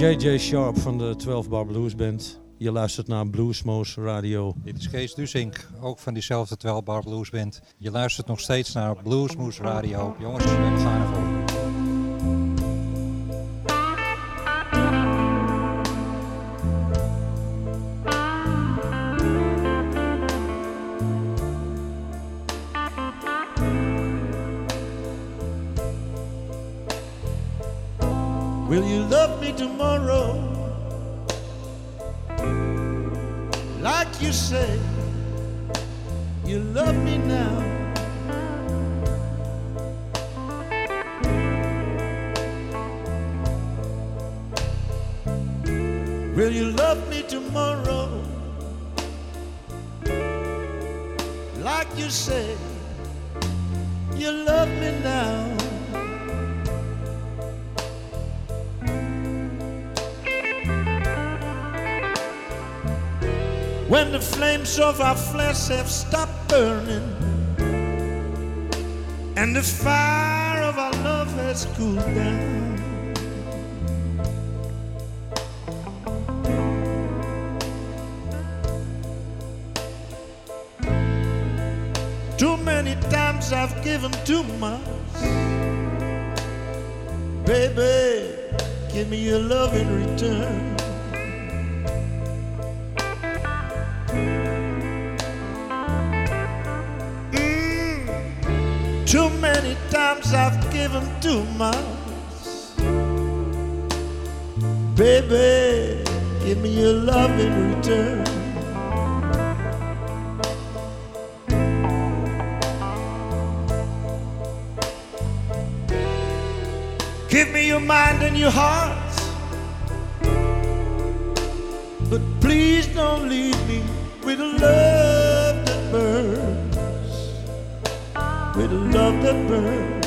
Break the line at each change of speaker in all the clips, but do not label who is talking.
JJ Sharp van de 12 Bar Blues Band. Je luistert naar Bluesmoose Radio.
Dit is Kees Dusink, ook van diezelfde 12 Bar Blues Band. Je luistert nog steeds naar Bluesmoose Radio. Jongens, we gaan ervoor.
Our flesh have stopped burning and the fire of our love has cooled down. Too many times I've given too much. Baby, give me your love in return. Many times I've given too much. Baby, give me your love in return. Give me your mind and your heart. But please don't leave me with a love With love that burns.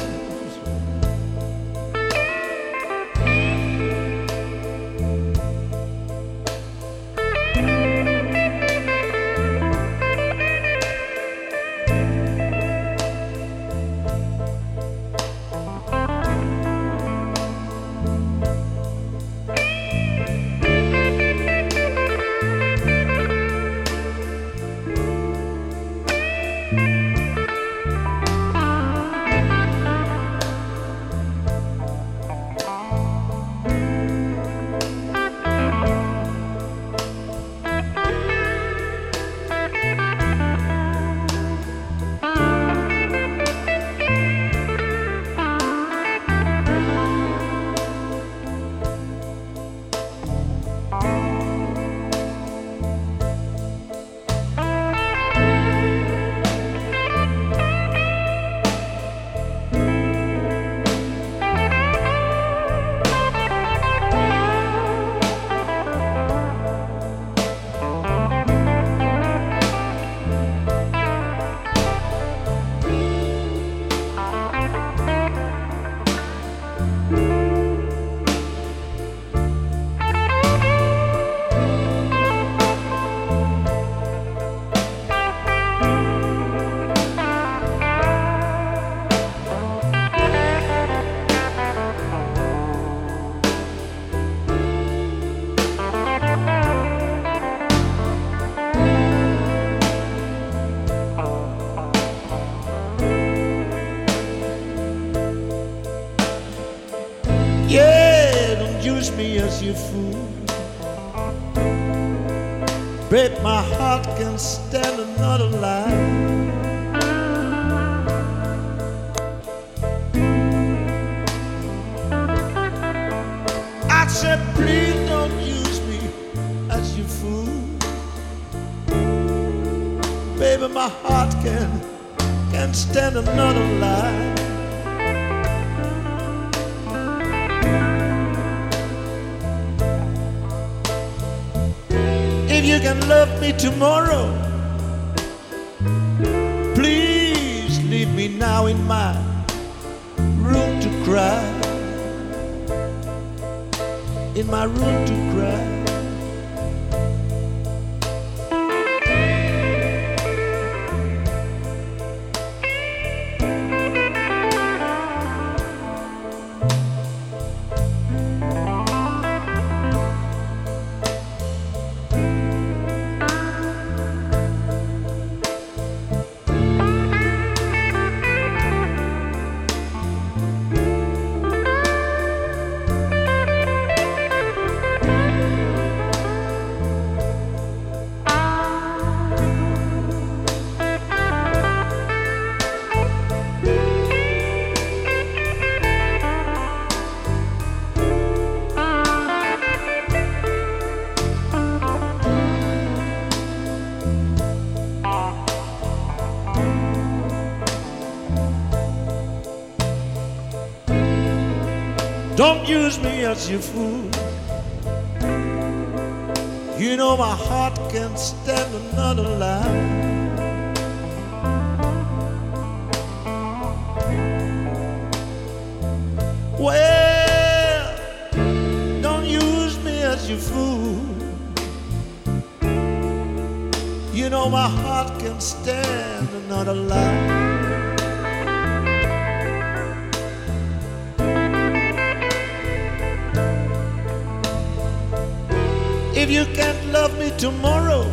Fool. Tomorrow, use me as your fool. You know my heart can't stand another lie. Well, don't use me as your fool. You know my heart can't stand another lie. If you can't love me tomorrow,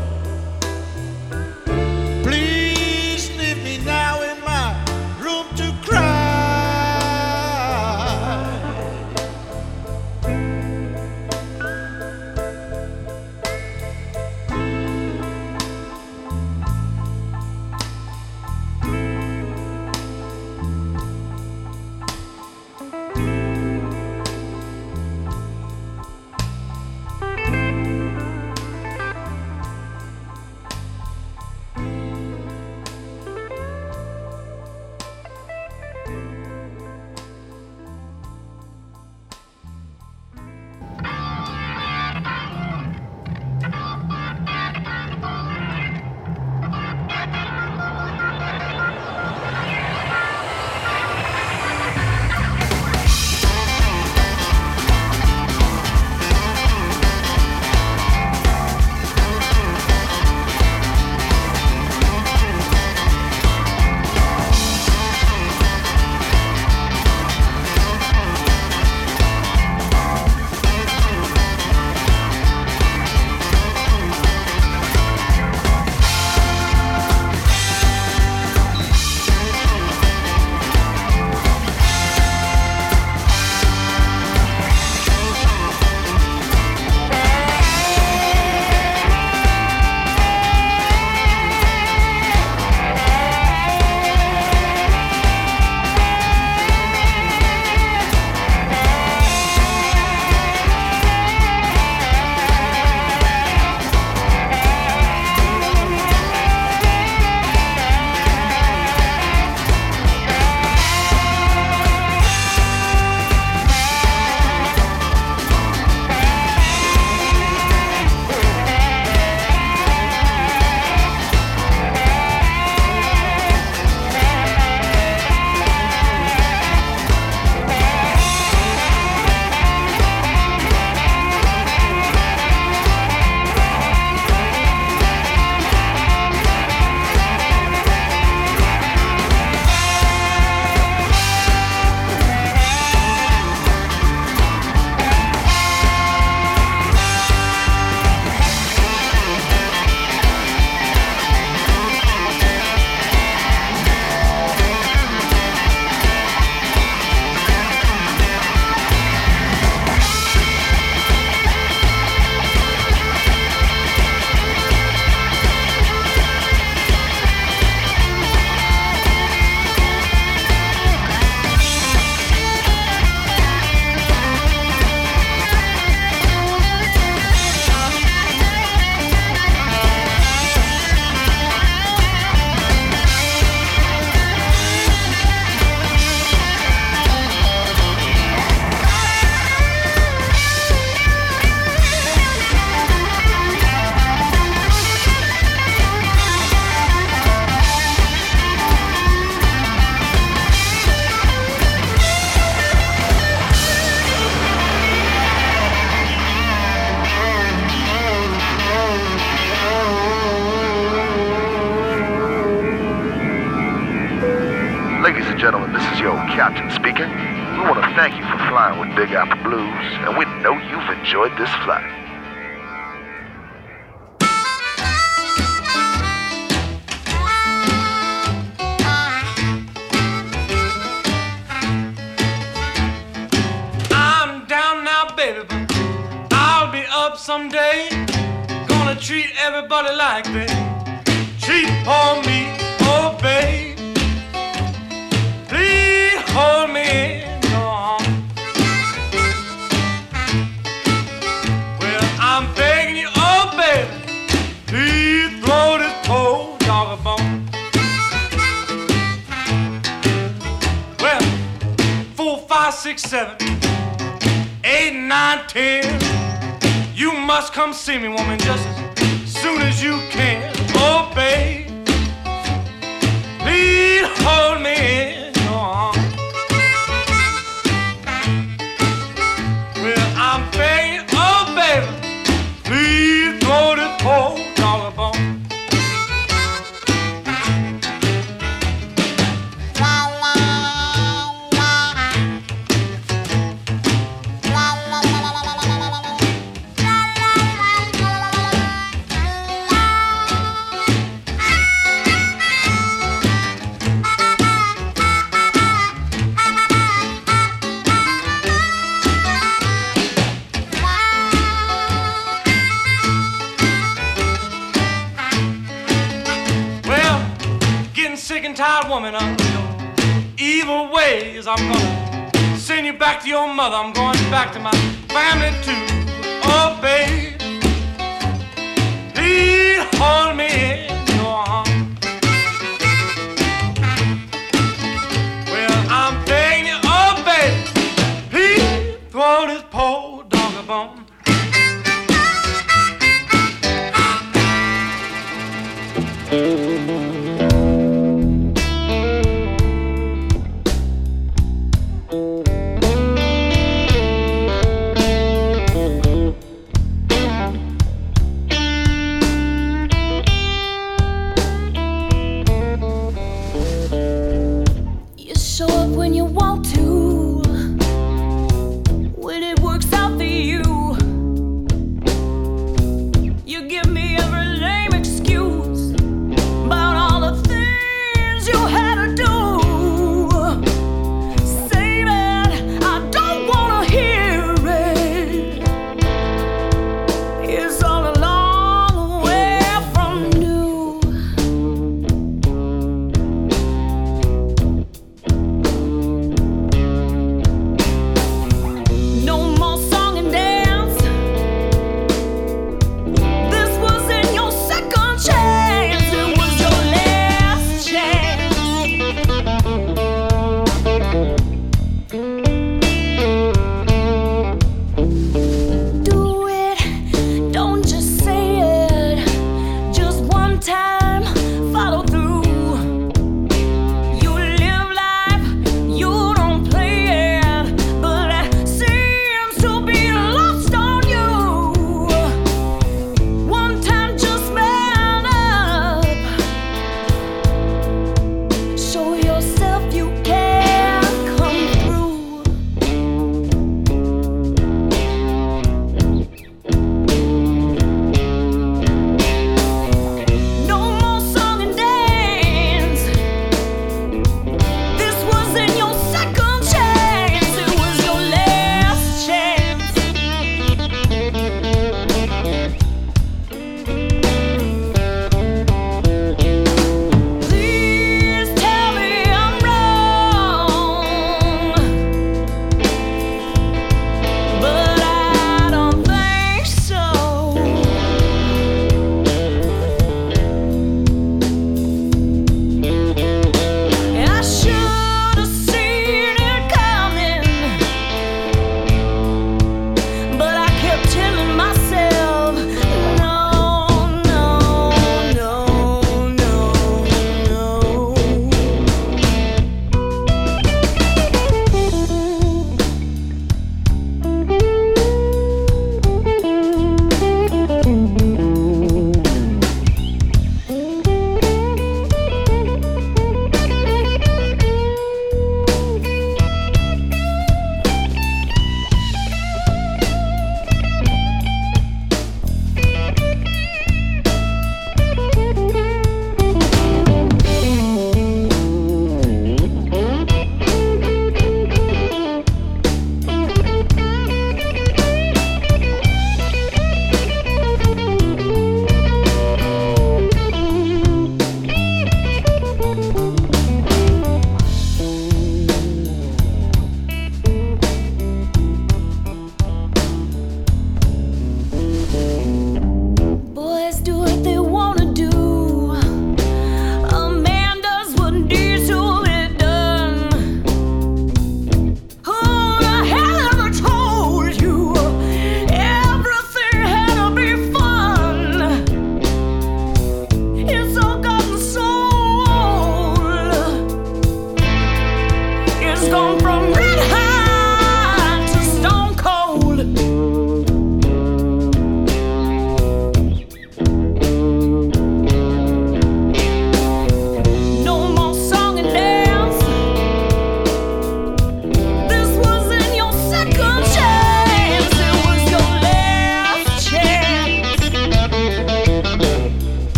your
mother. I'm going back to my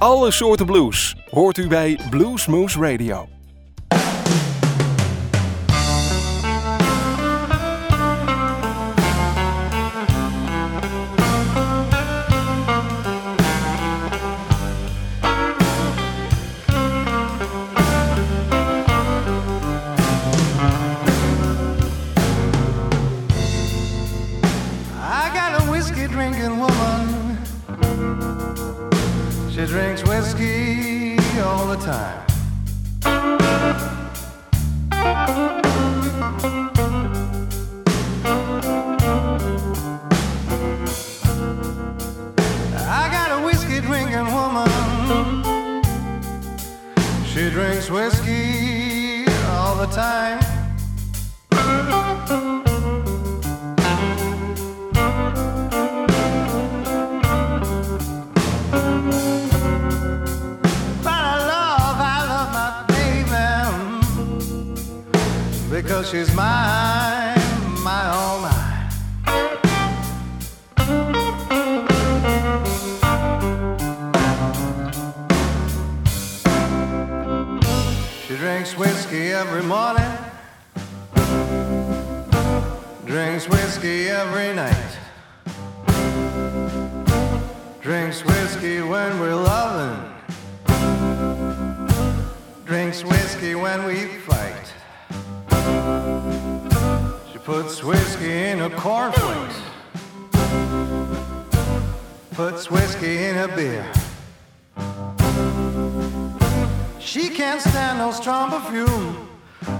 alle soorten blues hoort u bij
Blues Moose Radio.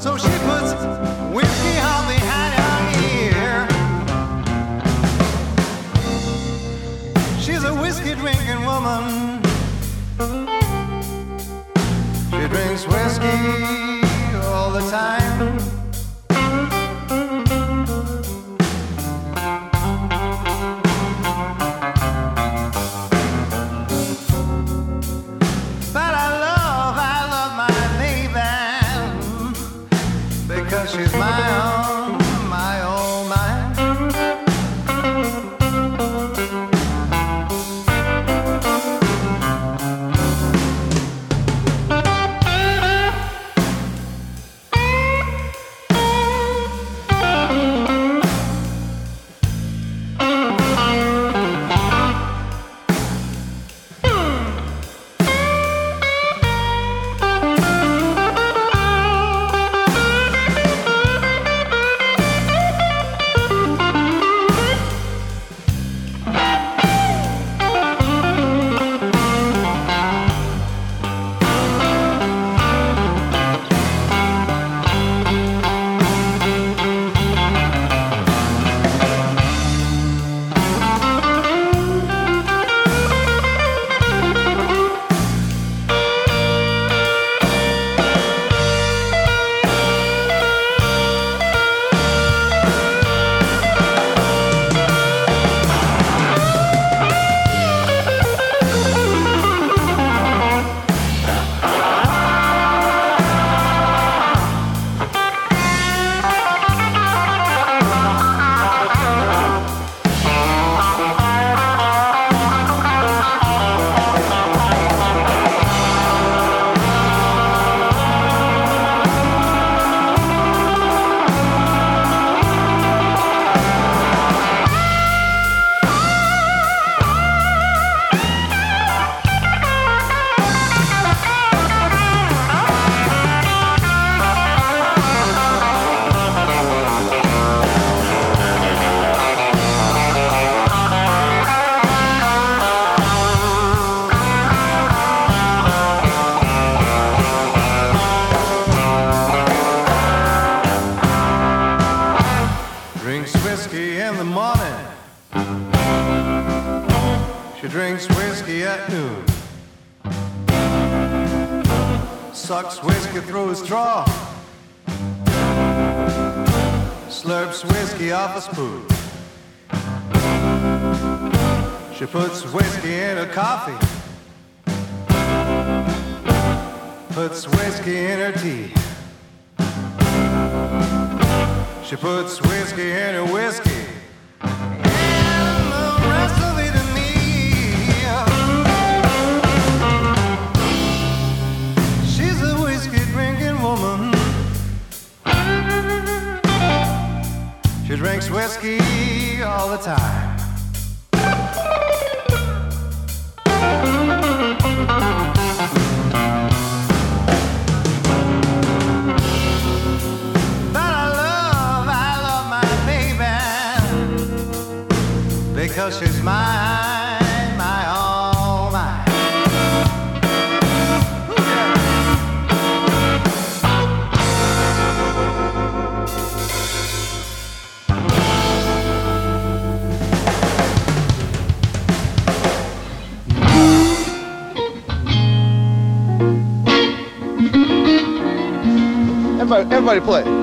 So she puts whiskey on behind her ear. She's a whiskey drinking woman. She drinks whiskey all the time.
Everybody, play.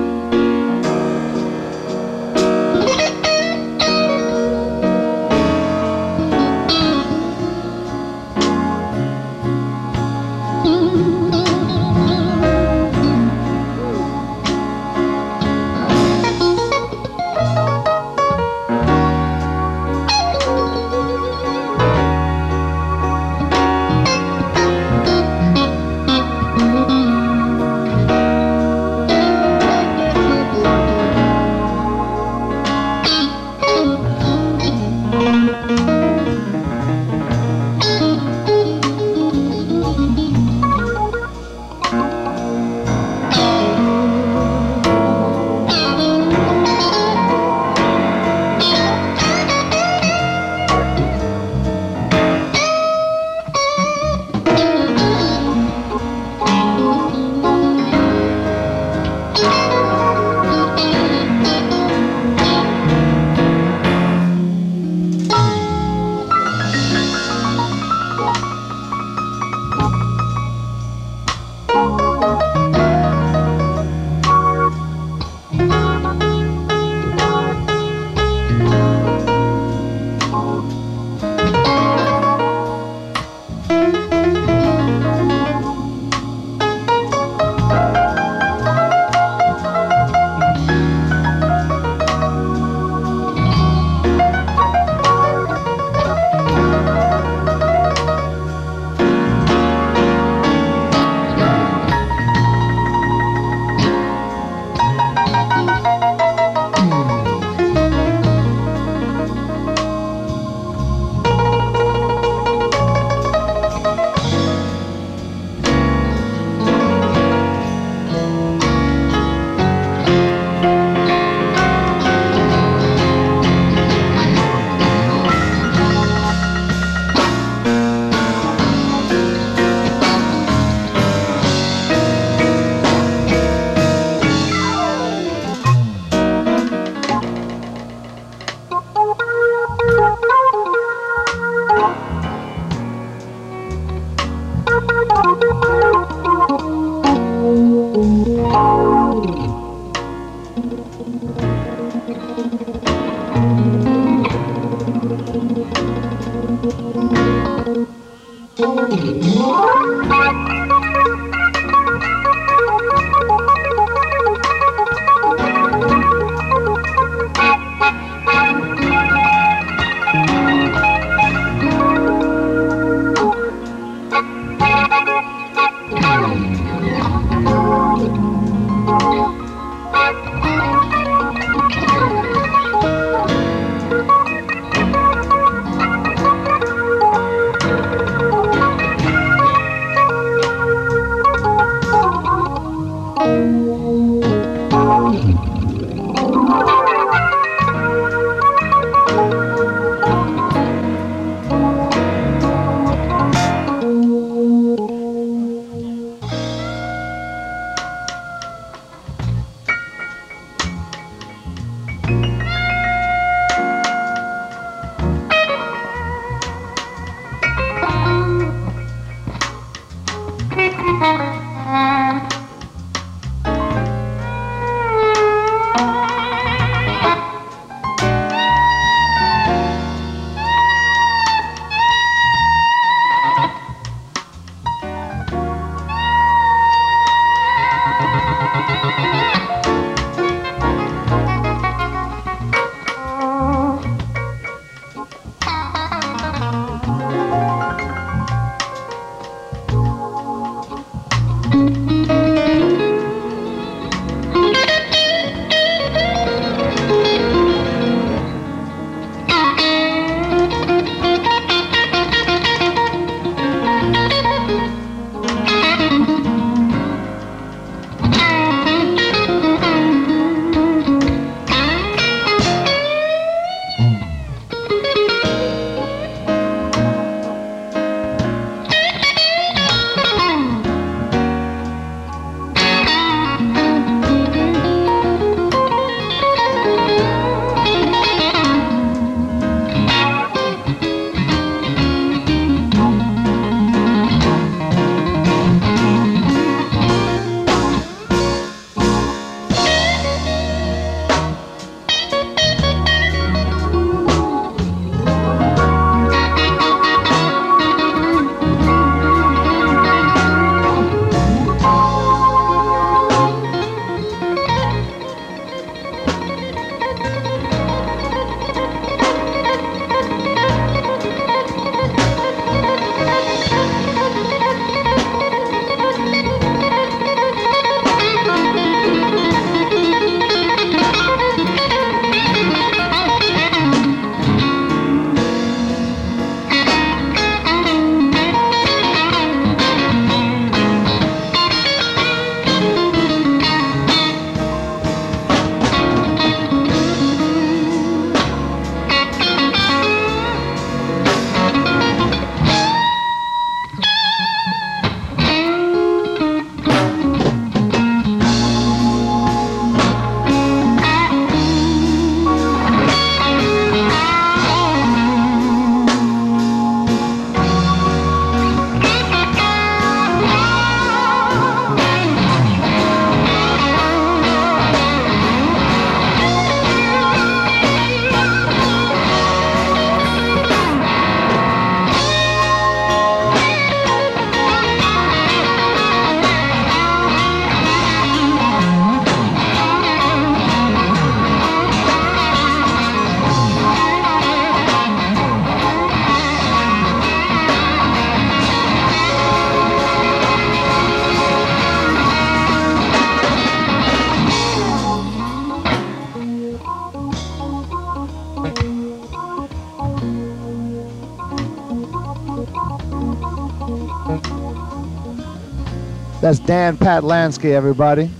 That's Dan Patlansky, everybody.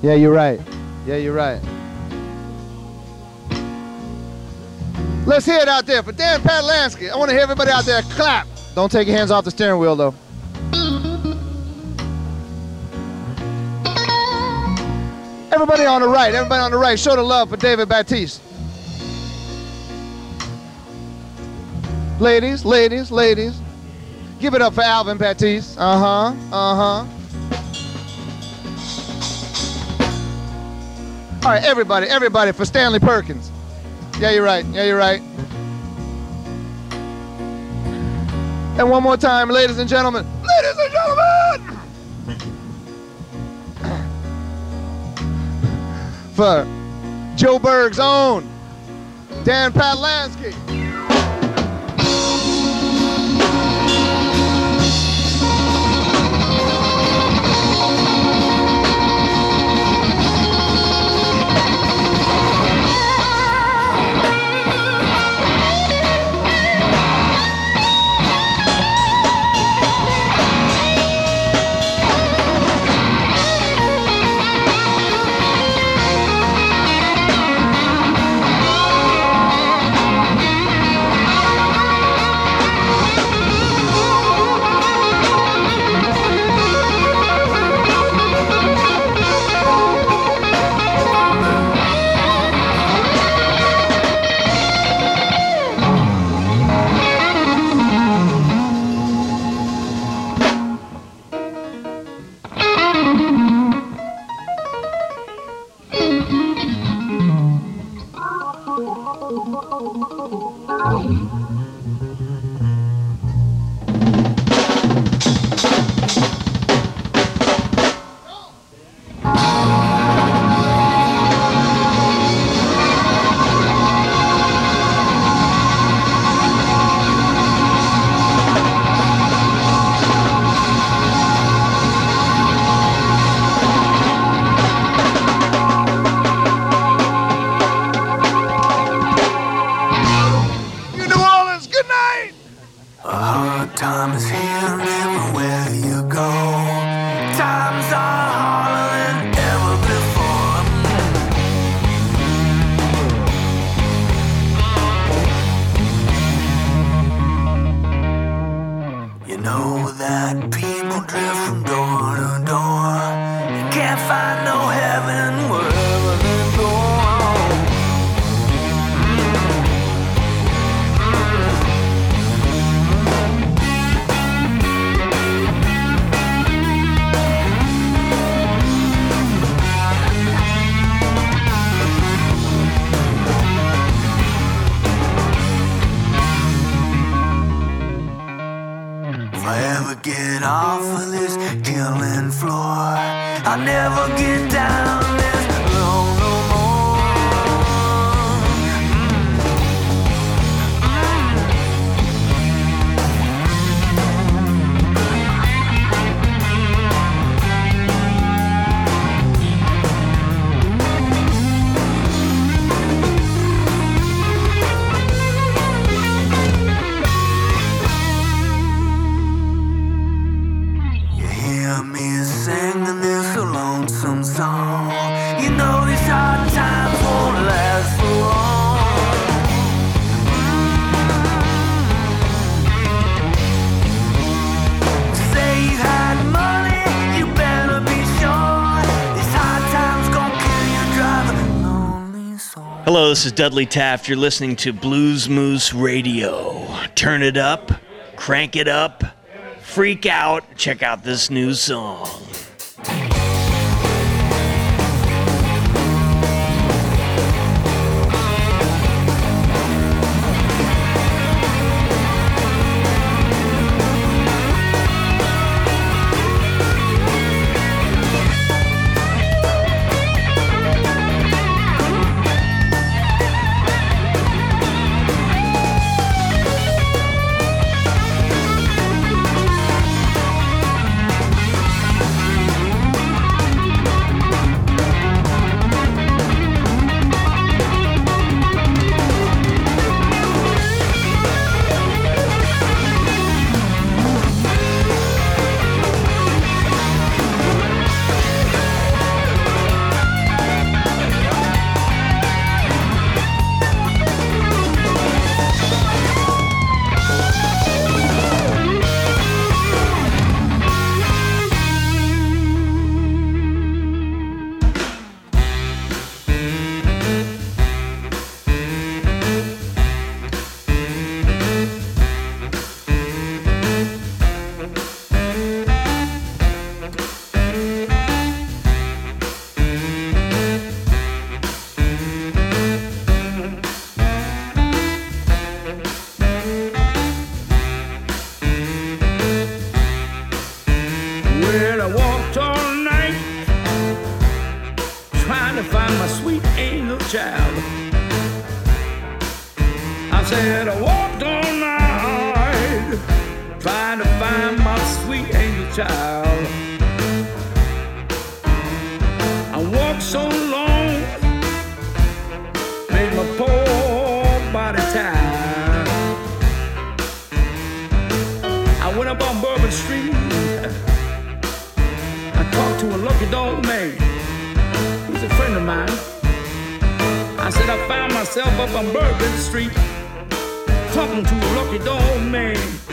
Yeah, you're right. Yeah, you're right. Let's hear it out there for Dan Patlansky. I want to hear everybody out there clap. Don't take your hands off the steering wheel, though. Everybody on the right, everybody on the right, show the love for David Batiste. Ladies, ladies, ladies. Give it up for Alvin Batiste. Uh huh, uh huh. All right, everybody, everybody for Stanley Perkins. Yeah, you're right. Yeah, you're right. And one more time, ladies and gentlemen. Ladies and gentlemen! For Joburg's own Dan Patlansky.
Hello, this is Dudley Taft. You're listening to Blues Moose Radio. Turn it up, crank it up, freak out, check out this new song.
child. I walked so long, made my poor body tired. I went up on Bourbon Street. I talked to a lucky dog man. He's a friend of mine. I said I found myself up on Bourbon Street, talking to a lucky dog man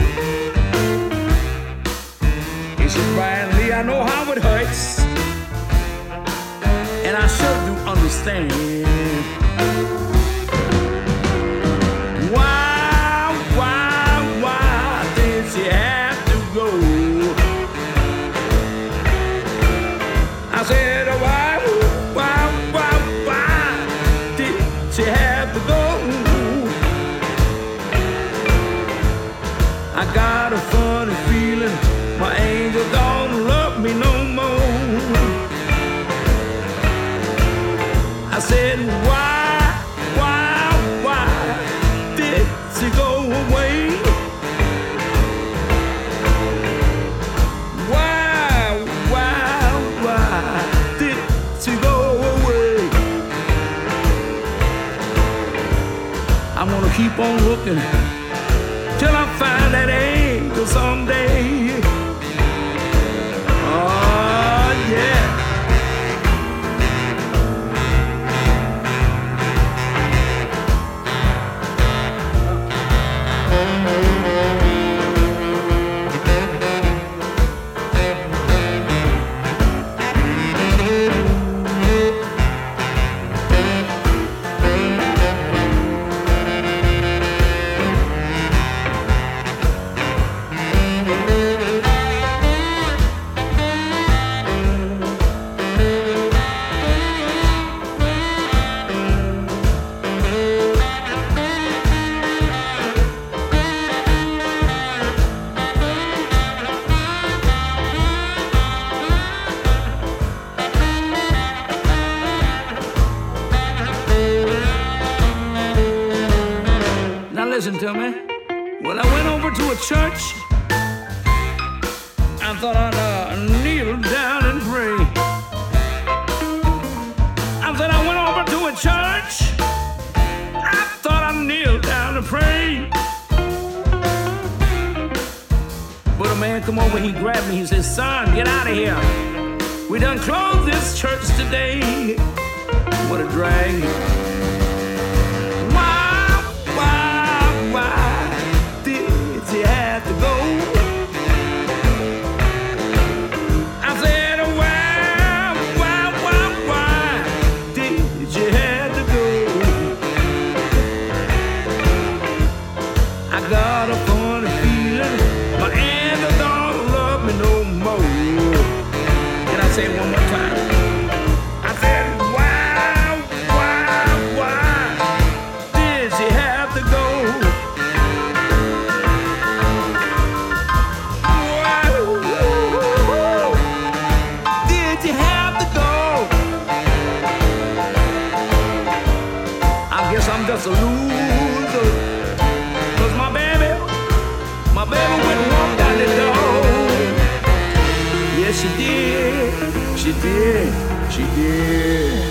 so. I know how it hurts, and I sure do understand. captain. did. She did.